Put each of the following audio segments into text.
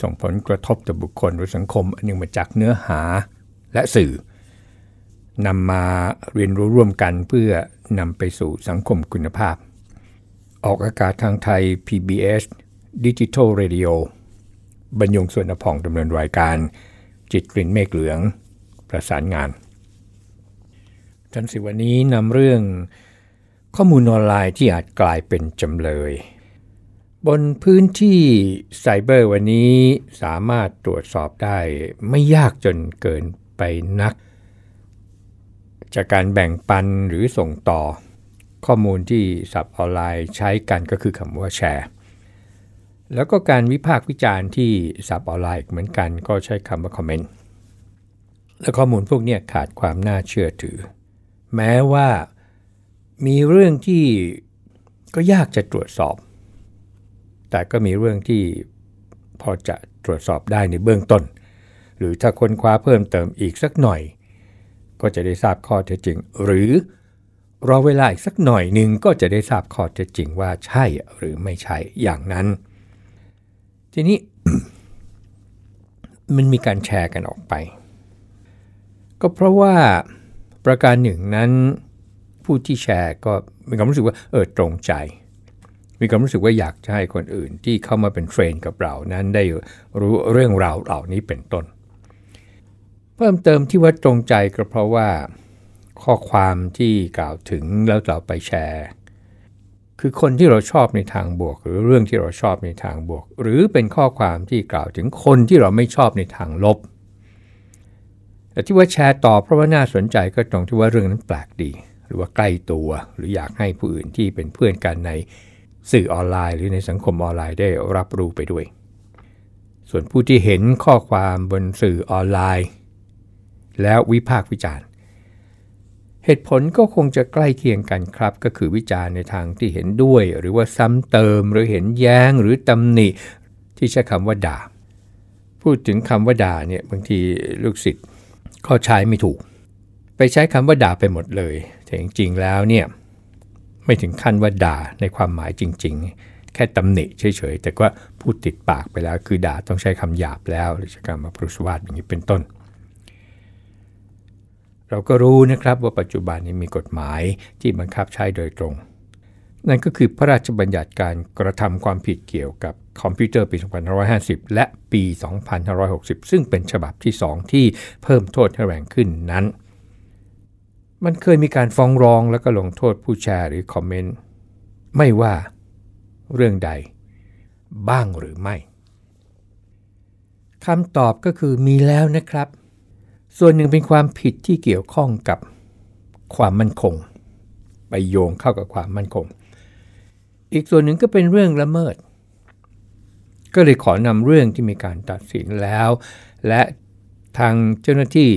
ส่งผลกระทบต่อบุคคลหรือสังคม อันหนึ่งมาจากเนื้อหาและสื่อนำมาเรียนรู้ร่วมกันเพื่อนำไปสู่สังคมคุณภาพ ออกอากาศทางไทย PBS Digital Radio บรรยงส่วนอพองดำเนินรายการ จิตกลิ่นเมฆเหลือง ประสานงานทันสิวันนี้นำเรื่องข้อมูลออนไลน์ที่อาจกลายเป็นจำเลย บนพื้นที่ไซเบอร์วันนี้สามารถตรวจสอบได้ไม่ยากจนเกินไปนัก จากการแบ่งปันหรือส่งต่อ ข้อมูลที่สับออนไลน์ใช้กันก็คือคำว่าแชร์ แล้วก็การวิพากษ์วิจารณ์ที่สับออนไลน์เหมือนกันก็ใช้คำว่าคอมเมนต์และข้อมูลพวกนี้ขาดความน่าเชื่อถือ แม้ว่ามีเรื่องที่ก็ยากจะตรวจสอบ แต่ก็มีเรื่องที่พอจะตรวจสอบได้ในเบื้องต้น หรือถ้าค้นคว้าเพิ่มเติมอีกสักหน่อย ก็จะได้ทราบข้อเท็จจริง หรือรอเวลาอีกสักหน่อยหนึ่งก็จะได้ทราบข้อเท็จจริงว่าใช่หรือไม่ใช่อย่างนั้น ทีนี้มันมีการแชร์กันออกไป ก็เพราะว่าประการหนึ่งนั้นผู้ที่แชร์ก็มีความรู้สึกว่าเออตรงใจ มีความรู้สึกว่าอยากจะให้คนอื่นที่เข้ามาเป็นเทรนกับเรานั้นได้รู้เรื่องราวเหล่านี้เป็นต้น เพิ่มเติมที่ว่าตรงใจก็เพราะว่าข้อความที่กล่าวถึงแล้วเราไปแชร์ คือคนที่เราชอบในทางบวก หรือเรื่องที่เราชอบในทางบวก หรือเป็นข้อความที่กล่าวถึงคนที่เราไม่ชอบในทางลบ แต่ที่ว่าแชร์ต่อเพราะว่าน่าสนใจก็ตรงที่ว่าเรื่องนั้นแปลกดี หรือว่าใกล้ตัว หรืออยากให้ผู้อื่นที่เป็นเพื่อนกันใน สื่อออนไลน์หรือในสังคมออนไลน์ได้รับรู้ไปด้วย ส่วนผู้ที่เห็นข้อความบนสื่อออนไลน์ แล้ววิพากษ์วิจารณ์ เหตุผลก็คงจะใกล้เคียงกันครับ ก็คือวิจารณ์ในทางที่เห็นด้วย หรือว่าซ้ำเติมหรือเห็นแย้งหรือตำหนิที่ใช้คำว่าด่า พูดถึงคำว่าด่าเนี่ยบางทีลูกศิษย์ก็ใช้ไม่ถูก ไปใช้คำว่าด่าไปหมดเลย แต่จริงๆแล้วเนี่ย ไม่ถึงขั้นว่าด่าในความหมายจริง ๆ แค่ตำหนิเฉยๆ แต่ว่าพูดติดปากไปแล้วคือด่าต้องใช้คำหยาบแล้วหรือใช้คำมาพรุสวาสอย่างนี้เป็นต้น เราก็รู้นะครับว่าปัจจุบันนี้มีกฎหมายที่บังคับใช้โดยตรง นั่นก็คือพระราชบัญญัติการกระทำความผิดเกี่ยวกับคอมพิวเตอร์ปี 2550 และปี 2560 ซึ่งเป็นฉบับที่ 2 ที่เพิ่มโทษให้แรงขึ้นนั้น มันเคยมีการฟ้องร้องแล้วก็ลงโทษผู้แชร์หรือคอมเมนต์ไม่ว่าเรื่องใดบ้างหรือไม่คำตอบก็คือมีแล้วนะครับ ส่วนหนึ่งเป็นความผิดที่เกี่ยวข้องกับความมั่นคง ไปโยงเข้ากับความมั่นคง อีกส่วนหนึ่งก็เป็นเรื่องละเมิด ก็เลยขอนำเรื่องที่มีการตัดสินแล้ว และทางเจ้าหน้าที่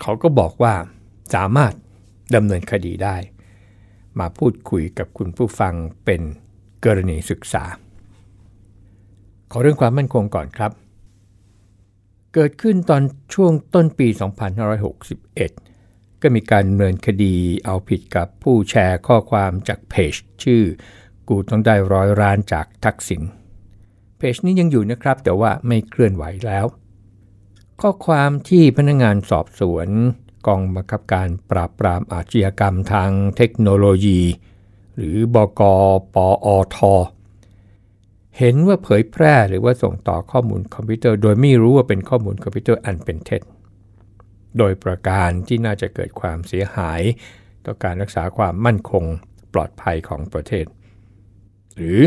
เขาก็บอกว่า สามารถดำเนินคดีได้ มาพูดคุยกับคุณผู้ฟังเป็นกรณีศึกษา ขอเรื่องความมั่นคงก่อนครับ เกิดขึ้นตอนช่วงต้นปี 2561 ก็มีการดำเนินคดีเอาผิดกับผู้แชร์ข้อความจากเพจ ชื่อ กูต้องได้ร้อยร้านจากทักษิณเพจนี้ยังอยู่นะครับ แต่ว่าไม่เคลื่อนไหวแล้ว ข้อความที่พนักงงานสอบสวน กองบังคับการปราบปรามอาชญากรรมทางเทคโนโลยี หรือบกปอท เห็นว่าเผยแพร่หรือว่าส่งต่อข้อมูลคอมพิวเตอร์ โดยไม่รู้ว่าเป็นข้อมูลคอมพิวเตอร์อันเป็นเท็จ โดยประการที่น่าจะเกิดความเสียหาย ต่อการรักษาความมั่นคงปลอดภัยของประเทศ หรือ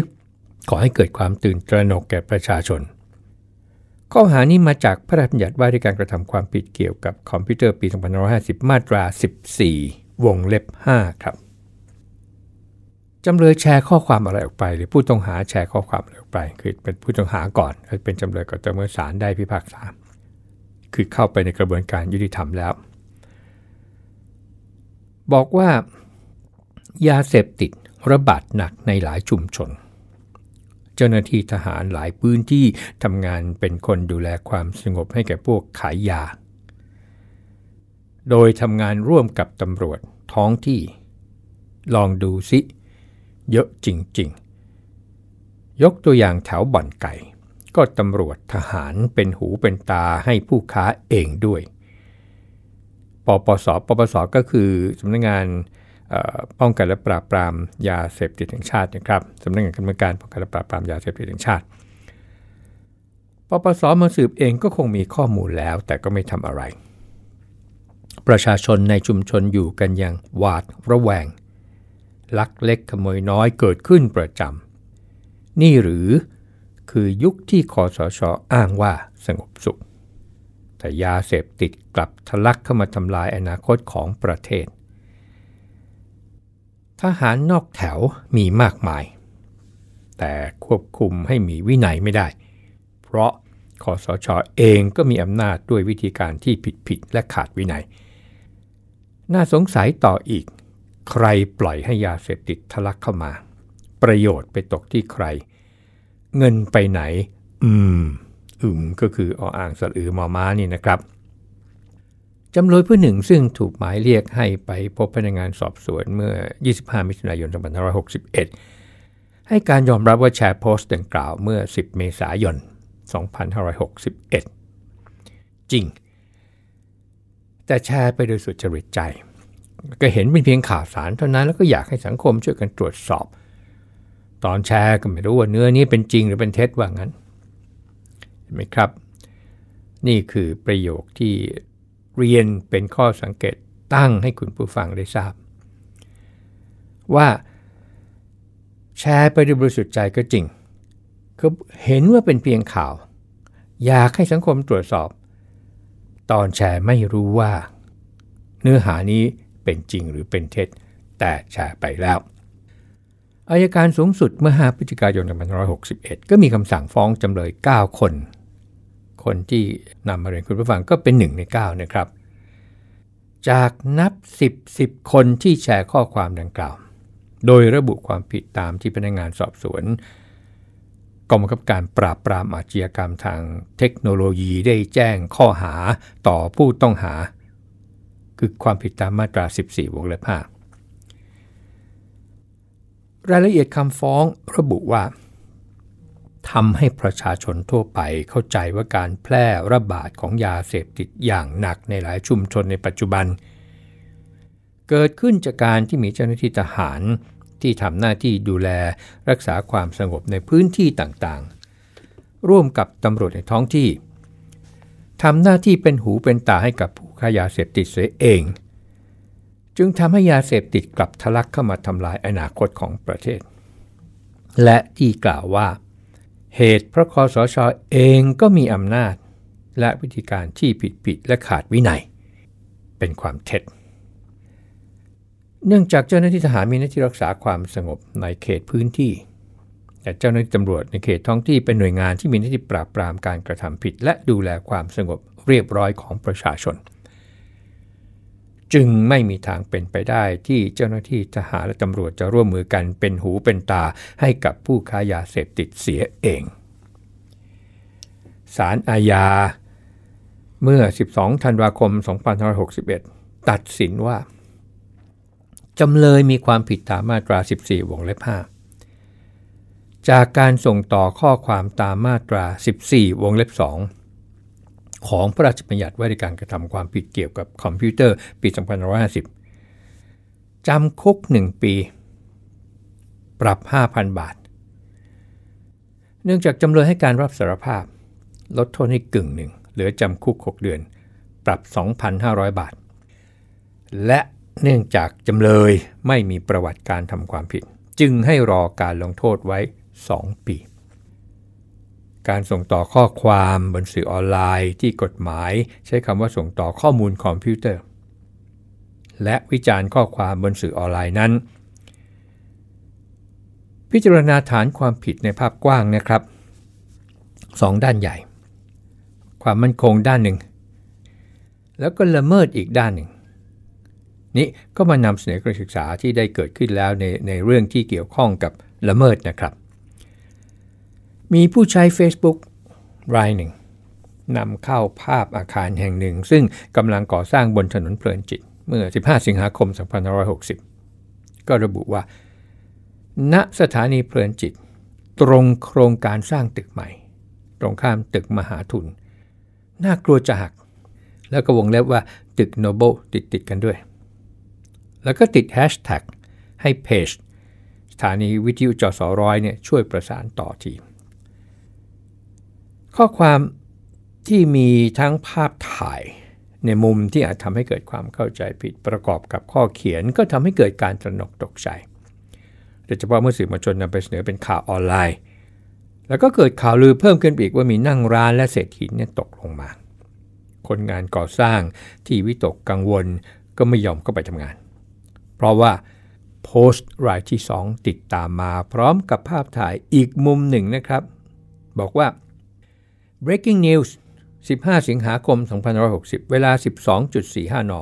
ก่อให้เกิดความตื่นตระหนกแก่ประชาชน ข้อหานี้มาจากพระราชบัญญัติว่าด้วยการกระทำความผิดเกี่ยวกับคอมพิวเตอร์ปี 2550 มาตรา 14 วงเล็บ 5 ครับจำเลยแชร์ข้อความอะไรออกไป หรือผู้ต้องหาแชร์ข้อความอะไรออกไป คือเป็นผู้ต้องหาก่อนเป็นจำเลยก็จะเมื่อศาลได้พิพากษา คือเข้าไปในกระบวนการยุติธรรมแล้ว บอกว่ายาเสพติดระบาดหนักในหลายชุมชน จ้าหน้าที่ทหารหลายพื้นที่ทำงานเป็นคนดูแลความสงบให้แก่พวกขายยา โดยทำงานร่วมกับตำรวจท้องที่ ลองดูซิเยอะจริง ๆ ยกตัวอย่างแถวบ่อนไก่ ก็ตำรวจทหารเป็นหูเป็นตาให้ผู้ค้าเองด้วย ปปส ปปส ก็คือสำนักงงาน ป้องกันและปราบปรามยาเสพติดแห่งชาตินะครับสำนักงานคณะกรรมการป้องกันและปราบปรามยาเสพติดแห่งชาติปปสมาสืบเองก็คงมีข้อมูลแล้วแต่ก็ไม่ทำอะไร ประชาชนในชุมชนอยู่กันอย่างหวาดระแวง ลักเล็กขโมยน้อยเกิดขึ้นประจำนี่หรือคือยุคที่คอสชออ้างว่าสงบสุข แต่ยาเสพติดกลับทะลักเข้ามาทำลายอนาคตของประเทศ ทหารนอกแถวมีมากมาย แต่ควบคุมให้มีวินัยไม่ได้ เพราะคอสชอเองก็มีอำนาจด้วยวิธีการที่ผิดๆและขาดวินัย น่าสงสัยต่ออีก ใครปล่อยให้ยาเสพติดทะลักเข้ามา ประโยชน์ไปตกที่ใคร เงินไปไหน อืมอึมก็คือออ่างสลือมอม้านี่นะครับ จำเลยผู้หนึ่งซึ่งถูกหมายเรียกให้ไปพบพนักงานสอบสวนเมื่อ 25 มิถุนายน 2561 ให้การยอมรับว่าแชร์โพสต์ดังกล่าวเมื่อ 10 เมษายน 2561 จริง แต่แชร์ไปโดยสุจริตใจ ก็เห็นเป็นเพียงข่าวสารเท่านั้นแล้วก็อยากให้สังคมช่วยกันตรวจสอบ ตอนแชร์ก็ไม่รู้ว่าเนื้อนี้เป็นจริงหรือเป็นเท็จว่างั้นเห็นไหมครับ นี่คือประโยคที่ เรียนเป็นข้อสังเกตตั้งให้คุณผู้ฟังได้ทราบ ว่า แชร์ไปด้วยบริสุทธิ์ใจก็จริงก็เห็นว่าเป็นเพียงข่าว อยากให้สังคมตรวจสอบ ตอนแชร์ไม่รู้ว่า เนื้อหานี้เป็นจริงหรือเป็นเท็จ แต่แชร์ไปแล้วอายการสูงสุดเมื่อ 5 พฤศจิกายน 2561 ก็มีคำสั่งฟ้องจำเลย 9 คน คนที่นำมาเรียนคุณผู้ฟังก็เป็นหนึ่งใน 9 นะครับ จากนับ 10 10 คนที่แชร์ข้อความดังกล่าว โดยระบุความผิดตามที่พนักงานสอบสวนกองบังคับการปราบปรามอาชญากรรมทางเทคโนโลยีได้แจ้งข้อหาต่อผู้ต้องหา คือความผิดตามมาตรา 14 วงเล็บ5รายละเอียดคำฟ้องระบุว่า ทำให้ประชาชนทั่วไปเข้าใจว่าการแพร่ระบาดของยาเสพติดอย่างหนักในหลายชุมชนในปัจจุบัน เกิดขึ้นจากการที่มีเจ้าหน้าที่ทหารที่ทำหน้าที่ดูแลรักษาความสงบในพื้นที่ต่างๆ ร่วมกับตำรวจในท้องที่ทำหน้าที่เป็นหูเป็นตาให้กับผู้ค้ายาเสพติดเสียเอง จึงทำให้ยาเสพติดกลับทะลักเข้ามาทำลายอนาคตของประเทศ และที่กล่าวว่า เหตุเพราะคอสชอเองก็มีอำนาจ และวิธีการที่ผิดผิดและขาดวินัย เป็นความเท็จ เนื่องจากเจ้าหน้าที่ทหารมีหน้าที่รักษาความสงบในเขตพื้นที่ แต่เจ้าหน้าที่ตำรวจในเขตท้องที่เป็นหน่วยงานที่มีหน้าที่ปราบปรามการกระทำผิด และดูแลความสงบเรียบร้อยของประชาชน จึงไม่มีทางเป็นไปได้ที่เจ้าหน้าที่ทหารและตำรวจจะร่วมมือกันเป็นหูเป็นตาให้กับผู้ค้ายาเสพติดเสียเองศาลอาญา เมื่อ 12 ธันวาคม 2561 ตัดสินว่า จำเลยมีความผิดตามมาตรา 14 วงเล็บ 5 จากการส่งต่อข้อความตามมาตรา 14 วงเล็บ 2 ของพระราชบัญญัติว่าด้วยการกระทำความผิดเกี่ยวกับคอมพิวเตอร์ปี 2550 จำคุก 1 ปี ปรับ 5,000 บาท เนื่องจากจำเลยให้การรับสารภาพ ลดโทษให้กึ่งหนึ่งเหลือจำคุก 6 เดือน ปรับ 2,500 บาท และเนื่องจากจำเลยไม่มีประวัติการทำความผิด จึงให้รอการลงโทษไว้ 2 ปี การส่งต่อข้อความบนสื่อออนไลน์ที่กฎหมาย ใช้คำว่าส่งต่อข้อมูลคอมพิวเตอร์ และวิจารณ์ข้อความบนสื่อออนไลน์นั้น พิจารณาฐานความผิดในภาพกว้างนะครับสองด้านใหญ่ ความมั่นคงด้านหนึ่ง แล้วก็ละเมิดอีกด้านหนึ่ง นี่ก็มานำเสนอการศึกษาที่ได้เกิดขึ้นแล้วในในเรื่องที่เกี่ยวข้องกับละเมิดนะครับ มีผู้ใช้ Facebook รายหนึ่งนำเข้าภาพอาคารแห่งหนึ่ง ซึ่งกำลังก่อสร้างบนถนนเพลินจิต เมื่อ 15 สิงหาคม 2560 ก็ระบุว่า ณสถานีเพลินจิต ตรงโครงการสร้างตึกใหม่ ตรงข้ามตึกมหาทุน น่ากลัวจะหัก แล้วก็วงเล็บว่าตึกโนเบิลติดติดกันด้วย แล้วก็ติดแฮชแท็กให้เพจสถานีวิทยุจสร้อยเนี่ยช่วยประสานต่อที ข้อความที่มีทั้งภาพถ่ายในมุมที่อาจทำให้เกิดความเข้าใจผิดประกอบกับข้อเขียนก็ทำให้เกิดการตระหนกตกใจ โดยเฉพาะเมื่อสื่อมวลชนนำไปเสนอเป็นข่าวออนไลน์ แล้วก็เกิดข่าวลือเพิ่มขึ้นอีกว่ามีนั่งร้านและเศษหินเนี่ยตกลงมา คนงานก่อสร้างที่วิตกกังวลก็ไม่ยอมเข้าไปทำงาน เพราะว่าโพสต์รายที่ 2 ติดตามมาพร้อมกับภาพถ่ายอีกมุมหนึ่งนะครับ บอกว่า breaking news 15 สิงหาคม 2560 เวลา 12.45 น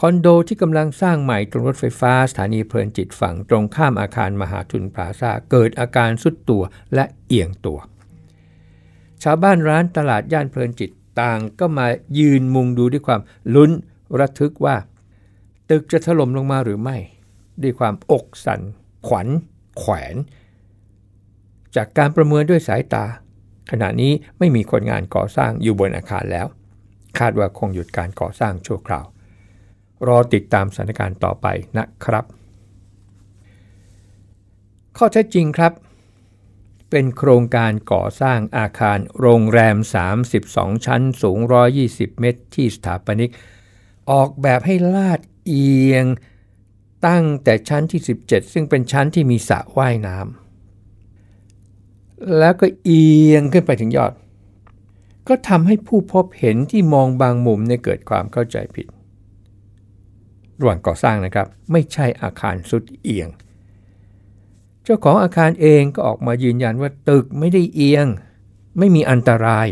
คอนโดที่กำลังสร้างใหม่ตรงรถไฟฟ้าสถานีเพลินจิตฝั่งตรงข้ามอาคารมหาทุนพลาซาเกิดอาการสุดตัวและเอียงตัว ชาวบ้านร้านตลาดย่านเพลินจิตต่างก็มายืนมุงดูด้วยความลุ้นระทึกว่า ตึกจะถล่มลงมาหรือไม่ ด้วยความอกสั่นขวัญ แขวน จากการประเมินด้วยสายตา ขณะนี้ไม่มีคนงานก่อสร้างอยู่บนอาคารแล้ว คาดว่าคงหยุดการก่อสร้างชั่วคราว รอติดตามสถานการณ์ต่อไปนะครับ ข้อเท็จจริงครับ เป็นโครงการก่อสร้างอาคารโรงแรม 32 ชั้นสูง 120 เมตร ที่สถาปนิก ออกแบบให้ลาดเอียง ตั้งแต่ชั้นที่ 17 ซึ่งเป็นชั้นที่มีสระว่ายน้ำ แล้วก็เอียงขึ้นไปถึงยอด ก็ทำให้ผู้พบเห็นที่มองบางมุมในเกิดความเข้าใจผิด ระหว่างก่อสร้างนะครับ ไม่ใช่อาคารทรุดเอียง เจ้าของอาคารเองก็ออกมายืนยันว่าตึกไม่ได้เอียง ไม่มีอันตราย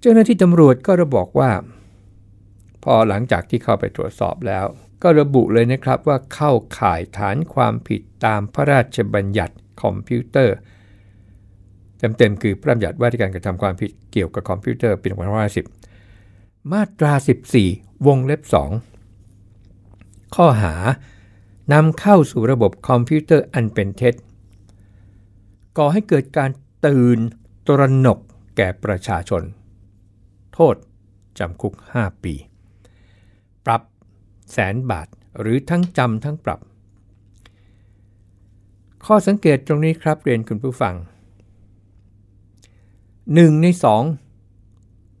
เจ้าหน้าที่ตำรวจก็ระบอกว่า พอหลังจากที่เข้าไปตรวจสอบแล้ว ก็ระบุเลยนะครับว่าเข้าข่ายฐานความผิดตามพระราชบัญญัติ คอมพิวเตอร์ เต็มๆคือพระราชบัญญัติว่าด้วยการกระทำความผิดเกี่ยวกับคอมพิวเตอร์ปี2510 มาตรา 14 วงเล็บ 2 ข้อหานำเข้าสู่ระบบคอมพิวเตอร์อันเป็นเท็จก่อให้เกิดการตื่นตระหนกแก่ประชาชน โทษจำคุก 5 ปี ปรับแสนบาทหรือทั้งจำทั้งปรับ ข้อสังเกตตรงนี้ครับเรียนคุณผู้ฟังหนึ่งในสอง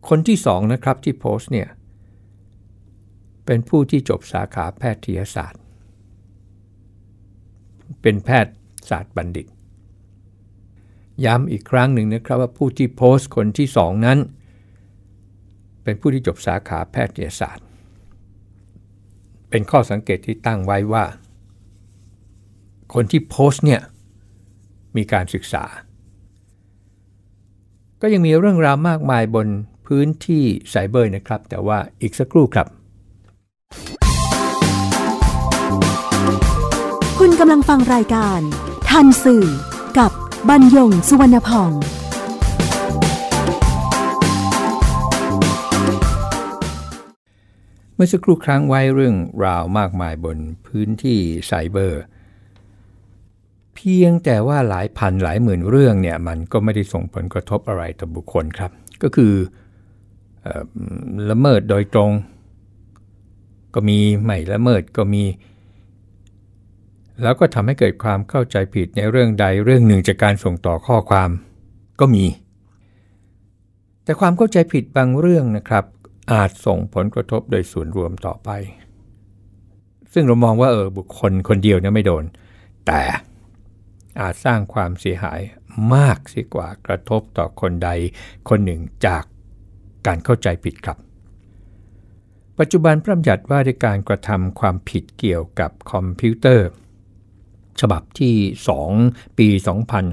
คนที่สองนะครับที่โพสต์เนี่ยเป็นผู้ที่จบสาขาแพทยศาสตร์ เป็นแพทย์ศาสตร์บัณฑิต ย้ำอีกครั้งหนึ่งนะครับว่าผู้ที่โพสต์คนที่สองนั้น เป็นผู้ที่จบสาขาแพทยศาสตร์ เป็นข้อสังเกตที่ตั้งไว้ว่า คนที่โพสต์เนี่ยมีการศึกษา ก็ยังมีเรื่องราวมากมายบนพื้นที่ไซเบอร์นะครับ แต่ว่าอีกสักครู่ครับ คุณกำลังฟังรายการ ทันสื่อกับบรรยงสุวรรณพองเมื่อสักครู่ครั้งไว้เรื่องราวมากมายบนพื้นที่ไซเบอร์ เพียงแต่ว่าหลายพันหลายหมื่นเรื่องเนี่ยมันก็ไม่ได้ส่งผลกระทบอะไรต่อบุคคลครับ ก็คือละเมิดโดยตรง ก็มีไม่ละเมิดก็มี แล้วก็ทำให้เกิดความเข้าใจผิดในเรื่องใดเรื่องหนึ่งจากการส่งต่อข้อความก็มี แต่ความเข้าใจผิดบางเรื่องนะครับ อาจส่งผลกระทบโดยส่วนรวมต่อไป ซึ่งเรามองว่าเออบุคคลคนเดียวเนี่ยไม่โดน แต่ อาจสร้างความเสียหายมากเสียกว่ากระทบต่อคนใดคนหนึ่งจากการเข้าใจผิดครับ ปัจจุบันพระบัญญัติว่าด้วยการกระทำความผิดเกี่ยวกับคอมพิวเตอร์ ฉบับที่ 2 ปี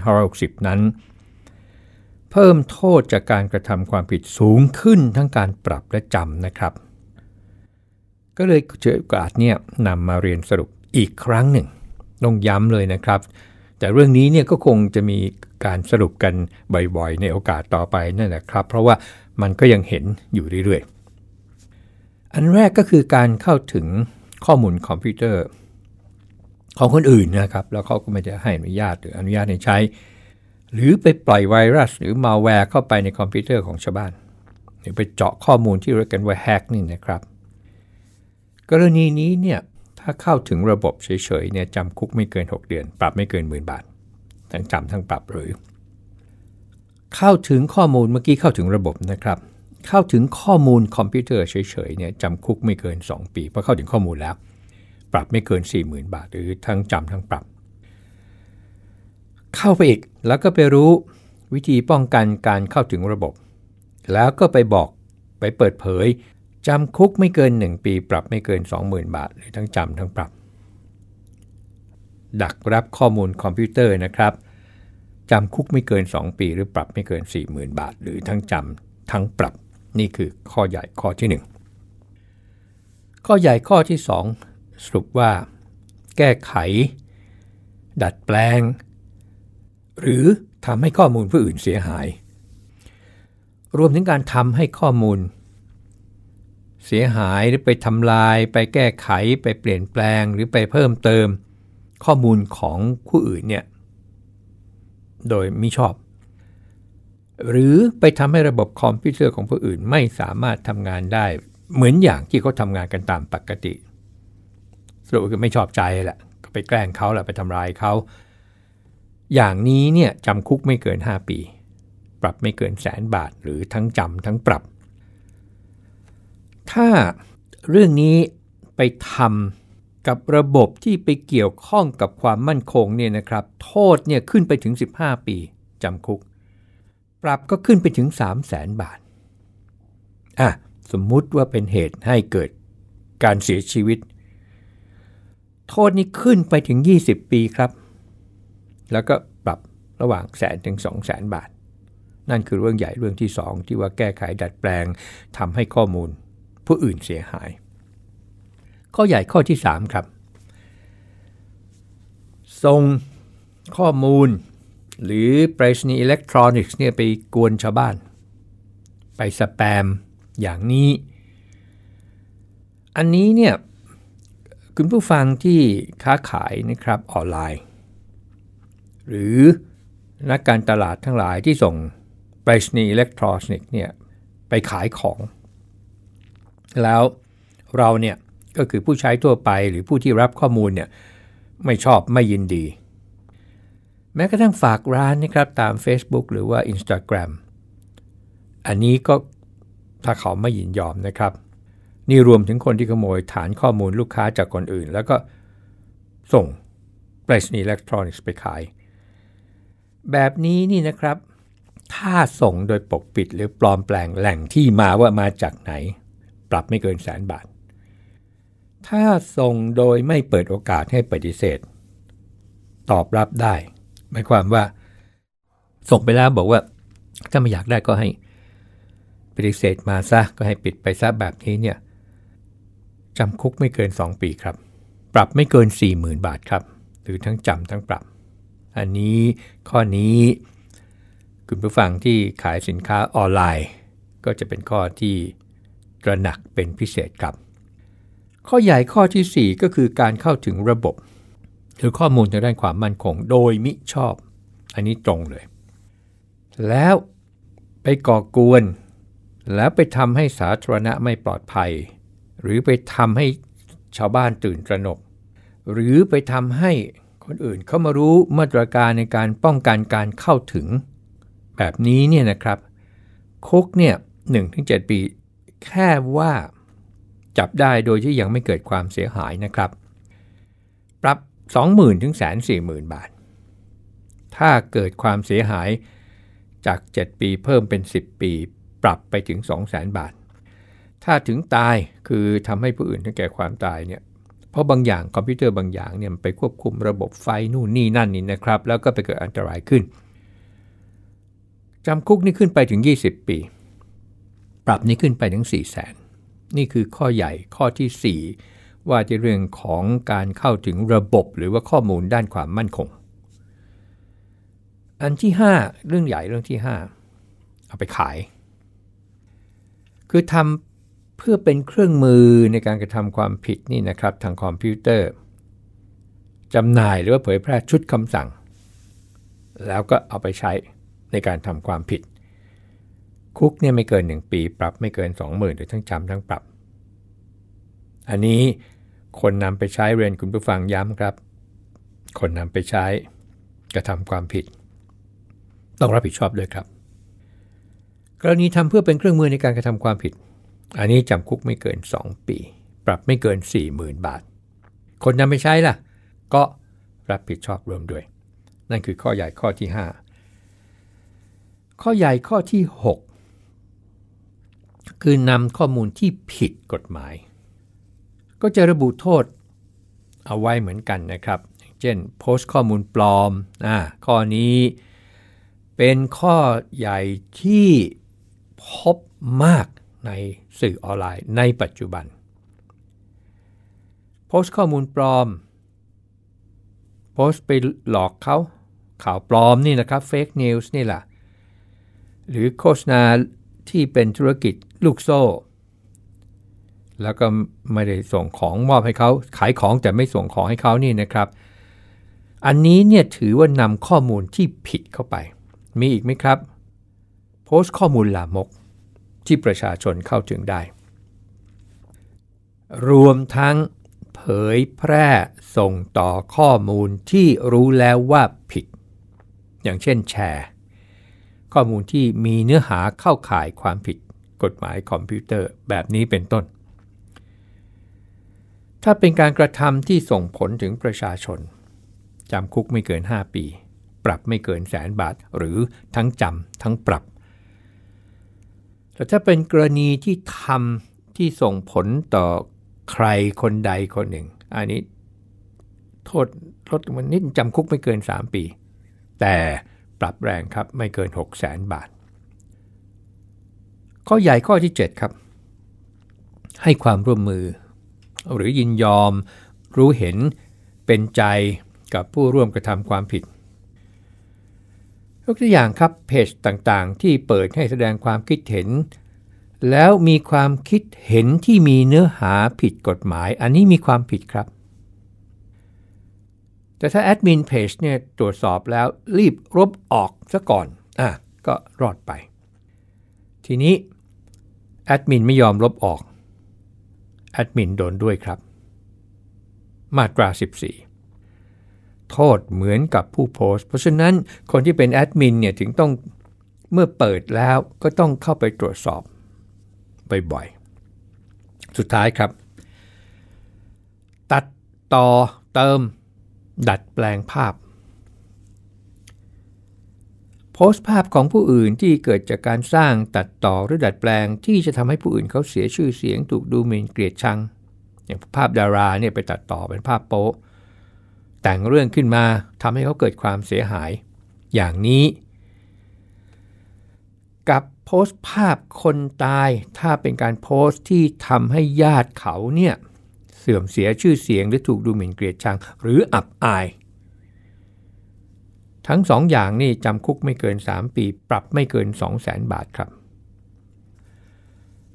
2560 นั้นเเพิ่มโทษจากการกระทำความผิดสูงขึ้นทั้งการปรับและจำนะครับ ก็เลยเจอโอกาสเนี่ยนำมาเรียนสรุปอีกครั้งหนึ่งต้องย้ำเลยนะครับ แต่เรื่องนี้เนี่ยก็คงจะมีการสรุปกันบ่อยๆ ในโอกาสต่อไปนั่นแหละครับ เพราะว่ามันก็ยังเห็นอยู่เรื่อยๆ อันแรกก็คือการเข้าถึงข้อมูลคอมพิวเตอร์ ของคนอื่นนะครับ แล้วเขาก็ไม่ได้ให้อนุญาตหรืออนุญาตให้ใช้ หรือไปปล่อยไวรัสหรือมัลแวร์เข้าไปในคอมพิวเตอร์ของชาวบ้าน หรือไปเจาะข้อมูลที่เรียกกันว่าแฮกนี่นะครับ กรณีนี้เนี่ย ถ้าเข้าถึงระบบเฉยๆเนี่ยจำคุกไม่เกิน 6 เดือน ปรับไม่เกินหมื่นบาท ทั้งจำทั้งปรับหรือ เข้าถึงข้อมูลเมื่อกี้เข้าถึงระบบนะครับ เข้าถึงข้อมูลคอมพิวเตอร์เฉยๆเนี่ยจำคุกไม่เกิน 2 ปีเพราะเข้าถึงข้อมูลแล้ว ปรับไม่เกิน 40,000 บาท หรือทั้งจำทั้งปรับ เข้าไปอีกแล้วก็ไปรู้วิธีป้องกันการเข้าถึงระบบ แล้วก็ไปบอกไปเปิดเผย จำคุกไม่เกิน 1 ปีปรับไม่เกิน 20,000 บาท หรือทั้งจำทั้งปรับ ดักรับข้อมูลคอมพิวเตอร์นะครับจำคุกไม่เกิน 2 ปี หรือปรับไม่เกิน 40,000 บาท หรือทั้งจำทั้งปรับ นี่คือข้อใหญ่ข้อที่ 1 ข้อใหญ่ข้อที่ 2 สรุปว่า แก้ไข ดัดแปลง หรือทำให้ข้อมูลผู้อื่นเสียหาย รวมถึงการทำให้ข้อมูล เสียหายหรือไปทำลาย ไปแก้ไข ไปเปลี่ยนแปลงหรือไปเพิ่มเติม ข้อมูลของผู้อื่นเนี่ยโดยมิชอบ หรือไปทำให้ระบบคอมพิวเตอร์ของผู้อื่นไม่สามารถทำงานได้ เหมือนอย่างที่เขาทำงานกันตามปกติสรุปคือไม่ชอบใจแหละก็ไปแกล้งเขาแหละไปทำลายเขา อย่างนี้เนี่ยจำคุกไม่เกิน 5 ปี ปรับไม่เกินแสนบาทหรือทั้งจำทั้งปรับ ถ้าเรื่องนี้ไปทำกับระบบที่ไปเกี่ยวข้องกับความมั่นคงเนี่ยนะครับ โทษเนี่ยขึ้นไปถึง 15 ปีจำคุก ปรับก็ขึ้นไปถึง 3 0 0แสนบาทอะสมมุติว่าเป็นเหตุให้เกิดการเสียชีวิต โทษนี้ขึ้นไปถึง 20 ปีครับ แล้วก็ปรับระหว่างแสนถึง 2 0 0แสนบาท นั่นคือเรื่องใหญ่เรื่องที่ 2 ที่ว่าแก้ไขดัดแปลงทำให้ข้อมูล ผู้อื่นเสียหาย ข้อใหญ่ข้อที่ 3 ครับส่งข้อมูล หรือไปรษณีย์อิเล็กทรอนิกส์เนี่ยไปกวนชาวบ้าน ไปสแปมอย่างนี้ อันนี้เนี่ยคุณผู้ฟังที่ค้าขายนะครับออนไลน์ หรือนักการตลาดทั้งหลายที่ส่งไปรษณีย์อิเล็กทรอนิกส์เนี่ยไปขายของ แล้วเราเนี่ยก็คือผู้ใช้ทั่วไปหรือผู้ที่รับข้อมูลเนี่ยไม่ชอบไม่ยินดี แม้กระทั่งฝากร้านนะครับตาม Facebook หรือว่า Instagram อันนี้ก็ถ้าเขาไม่ยินยอมนะครับ นี่รวมถึงคนที่ขโมยฐานข้อมูลลูกค้าจากคนอื่น แล้วก็ส่งไปรษณีย์อิเล็กทรอนิกส์ไปขาย แบบนี้นี่นะครับ ถ้าส่งโดยปกปิดหรือปลอมแปลงแหล่งที่มาว่ามาจากไหน ปรับไม่เกินแสนบาท ถ้าส่งโดยไม่เปิดโอกาสให้ปฏิเสธ ตอบรับได้ หมายความว่า ส่งไปแล้วบอกว่า ถ้าไม่อยากได้ก็ให้ปฏิเสธมาซะก็ให้ปิดไปซะแบบนี้เนี่ยจำคุกไม่เกิน 2 ปีครับ ปรับไม่เกิน 40,000 บาทครับ หรือทั้งจำทั้งปรับ อันนี้ข้อนี้คุณผู้ฟังที่ขายสินค้าออนไลน์ ก็จะเป็นข้อที่ ตระหนักเป็นพิเศษครับ ข้อใหญ่ข้อที่ 4 ก็คือการเข้าถึงระบบ หรือข้อมูลทางด้านความมั่นคงโดยมิชอบ อันนี้ตรงเลย แล้วไปก่อกวน แล้วไปทำให้สาธารณะไม่ปลอดภัย หรือไปทำให้ชาวบ้านตื่นตระหนก หรือไปทำให้คนอื่นเข้ามารู้มาตรการในการป้องกันการเข้าถึง แบบนี้เนี่ยนะครับคุกเนี่ย1-7 ปี แค่ว่าจับได้โดยที่ยังไม่เกิดความเสียหายนะครับ ปรับ 20,000ถึง140,000บาท ถ้าเกิดความเสียหายจาก 7 ปีเพิ่มเป็น 10 ปี ปรับไปถึง 200,000บาท ถ้าถึงตายคือทำให้ผู้อื่นถึงแก่ความตายเนี่ยเพราะบางอย่างคอมพิวเตอร์บางอย่างเนี่ยไปควบคุมระบบไฟนู่นนี่นั่นนี่นะครับ แล้วก็ไปเกิดอันตรายขึ้นจำคุกนี่ขึ้นไปถึง 20 ปี ปรับนี้ขึ้นไปถึง4 0 0แสนนี่คือข้อใหญ่ข้อที่ 4 ว่าจะเรื่องของการเข้าถึงระบบหรือว่าข้อมูลด้านความมั่นคง อันที่ 5 เรื่องใหญ่เรื่องที่ 5 เอาไปขาย คือทำเพื่อเป็นเครื่องมือในการกระทำความผิดนี่นะครับทางคอมพิวเตอร์จำหน่ายหรือว่าเผยแพร่ชุดคำสั่ง แล้วก็เอาไปใช้ในการทำความผิด คุกเนี่ยไม่เกิน 1 ปี ปรับไม่เกิน 20,000หรือทั้งจำทั้งปรับ อันนี้คนนำไปใช้เรียนคุณผู้ฟังย้ำครับ คนนำไปใช้กระทำความผิด ต้องรับผิดชอบด้วยครับ กรณีทำเพื่อเป็นเครื่องมือในการกระทำความผิด อันนี้จำคุกไม่เกิน 2 ปี ปรับไม่เกิน 40,000 บาท คนนำไปใช้ล่ะ ก็รับผิดชอบรวมด้วย นั่นคือข้อใหญ่ข้อที่ 5 ข้อใหญ่ข้อที่ 6 คือนำข้อมูลที่ผิดกฎหมาย ก็จะระบุโทษเอาไว้เหมือนกันนะครับ เช่นโพสต์ข้อมูลปลอมอ่าข้อนี้เป็นข้อใหญ่ที่พบมากในสื่อออนไลน์ในปัจจุบัน โพสต์ข้อมูลปลอม โพสต์ไปหลอกเขาข่าวปลอมนี่นะครับเฟกนิวส์นี่แหละหรือโฆษณาที่เป็นธุรกิจ ลูกโซ่ แล้วก็ไม่ได้ส่งของมอบให้เขาขายของแต่ไม่ส่งของให้เขานี่นะครับ อันนี้เนี่ยถือว่านำข้อมูลที่ผิดเข้าไป มีอีกไหมครับ โพสต์ข้อมูลลามกที่ประชาชนเข้าถึงได้ รวมทั้งเผยแพร่ส่งต่อข้อมูลที่รู้แล้วว่าผิด อย่างเช่นแชร์ ข้อมูลที่มีเนื้อหาเข้าข่ายความผิด กฎหมายคอมพิวเตอร์แบบนี้เป็นต้น ถ้าเป็นการกระทำที่ส่งผลถึงประชาชนจำคุกไม่เกิน 5 ปี ปรับไม่เกินแสนบาท หรือทั้งจำทั้งปรับ แต่ถ้าเป็นกรณีที่ทำที่ส่งผลต่อใครคนใดคนหนึ่ง อันนี้โทษลดมันนิดจำคุกไม่เกิน 3 ปี แต่ปรับแรงครับไม่เกิน 6 0 0 0 0 0 บาท ข้อใหญ่ข้อที่ 7 ครับ ให้ความร่วมมือ หรือยินยอม รู้เห็นเป็นใจกับผู้ร่วมกระทำความผิดยกตัวอย่างครับเพจต่างๆ ที่เปิดให้แสดงความคิดเห็น แล้วมีความคิดเห็นที่มีเนื้อหาผิดกฎหมาย อันนี้มีความผิดครับ แต่ถ้าแอดมินเพจเนี่ยตรวจสอบแล้วรีบลบออกซะก่อนอะก็รอดไป ทีนี้ แอดมินไม่ยอมลบออก แอดมินโดนด้วยครับ มาตรา 14 โทษเหมือนกับผู้โพสต์ เพราะฉะนั้นคนที่เป็นแอดมินเนี่ยถึงต้องเมื่อเปิดแล้วก็ต้องเข้าไปตรวจสอบ บ่อยๆ สุดท้ายครับ ตัดต่อเติม ดัดแปลงภาพ โพสต์ภาพของผู้อื่นที่เกิดจากการสร้างตัดต่อหรือดัดแปลงที่จะทำให้ผู้อื่นเขาเสียชื่อเสียงถูกดูหมิ่นเกลียดชัง อย่างภาพดาราเนี่ยไปตัดต่อเป็นภาพโป๊แต่งเรื่องขึ้นมาทำให้เขาเกิดความเสียหาย อย่างนี้ กับโพสต์ภาพคนตายถ้าเป็นการโพสต์ที่ทำให้ญาติเขาเนี่ยเสื่อมเสียชื่อเสียงหรือถูกดูหมิ่นเกลียดชัง หรืออับอาย ทั้งสองอย่างนี่จำคุกไม่เกิน 3 ปี ปรับไม่เกิน 2 0 0แสนบาทครับ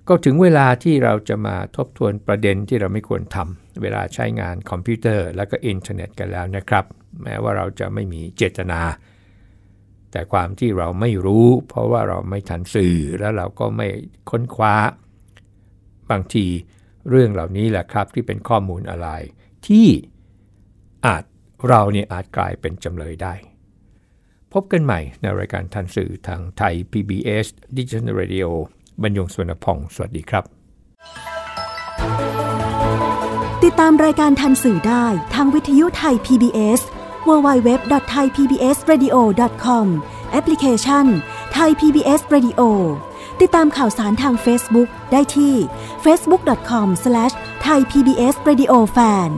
ก็ถึงเวลาที่เราจะมาทบทวนประเด็นที่เราไม่ควรทำเวลาใช้งานคอมพิวเตอร์และก็อินเทอร์เน็ตกันแล้วนะครับ แม้ว่าเราจะไม่มีเจตนา แต่ความที่เราไม่รู้ เพราะว่าเราไม่ทันสื่อแล้วเราก็ไม่ค้นคว้า บางทีเรื่องเหล่านี้แหละครับที่เป็นข้อมูลอะไร ที่อาจเราเนี่ยอาจกลายเป็นจำเลยได้ พบกันใหม่ในรายการทันสื่อทางไทย PBS Digital Radio บรรยงสวนพอง สวัสดีครับ ติดตามรายการทันสื่อได้ทางวิทยุไทย PBS www.thaipbsradio.com แอปพลิเคชัน Thai PBS Radio ติดตามข่าวสารทาง Facebook ได้ที่ facebook.com/thaipbsradiofan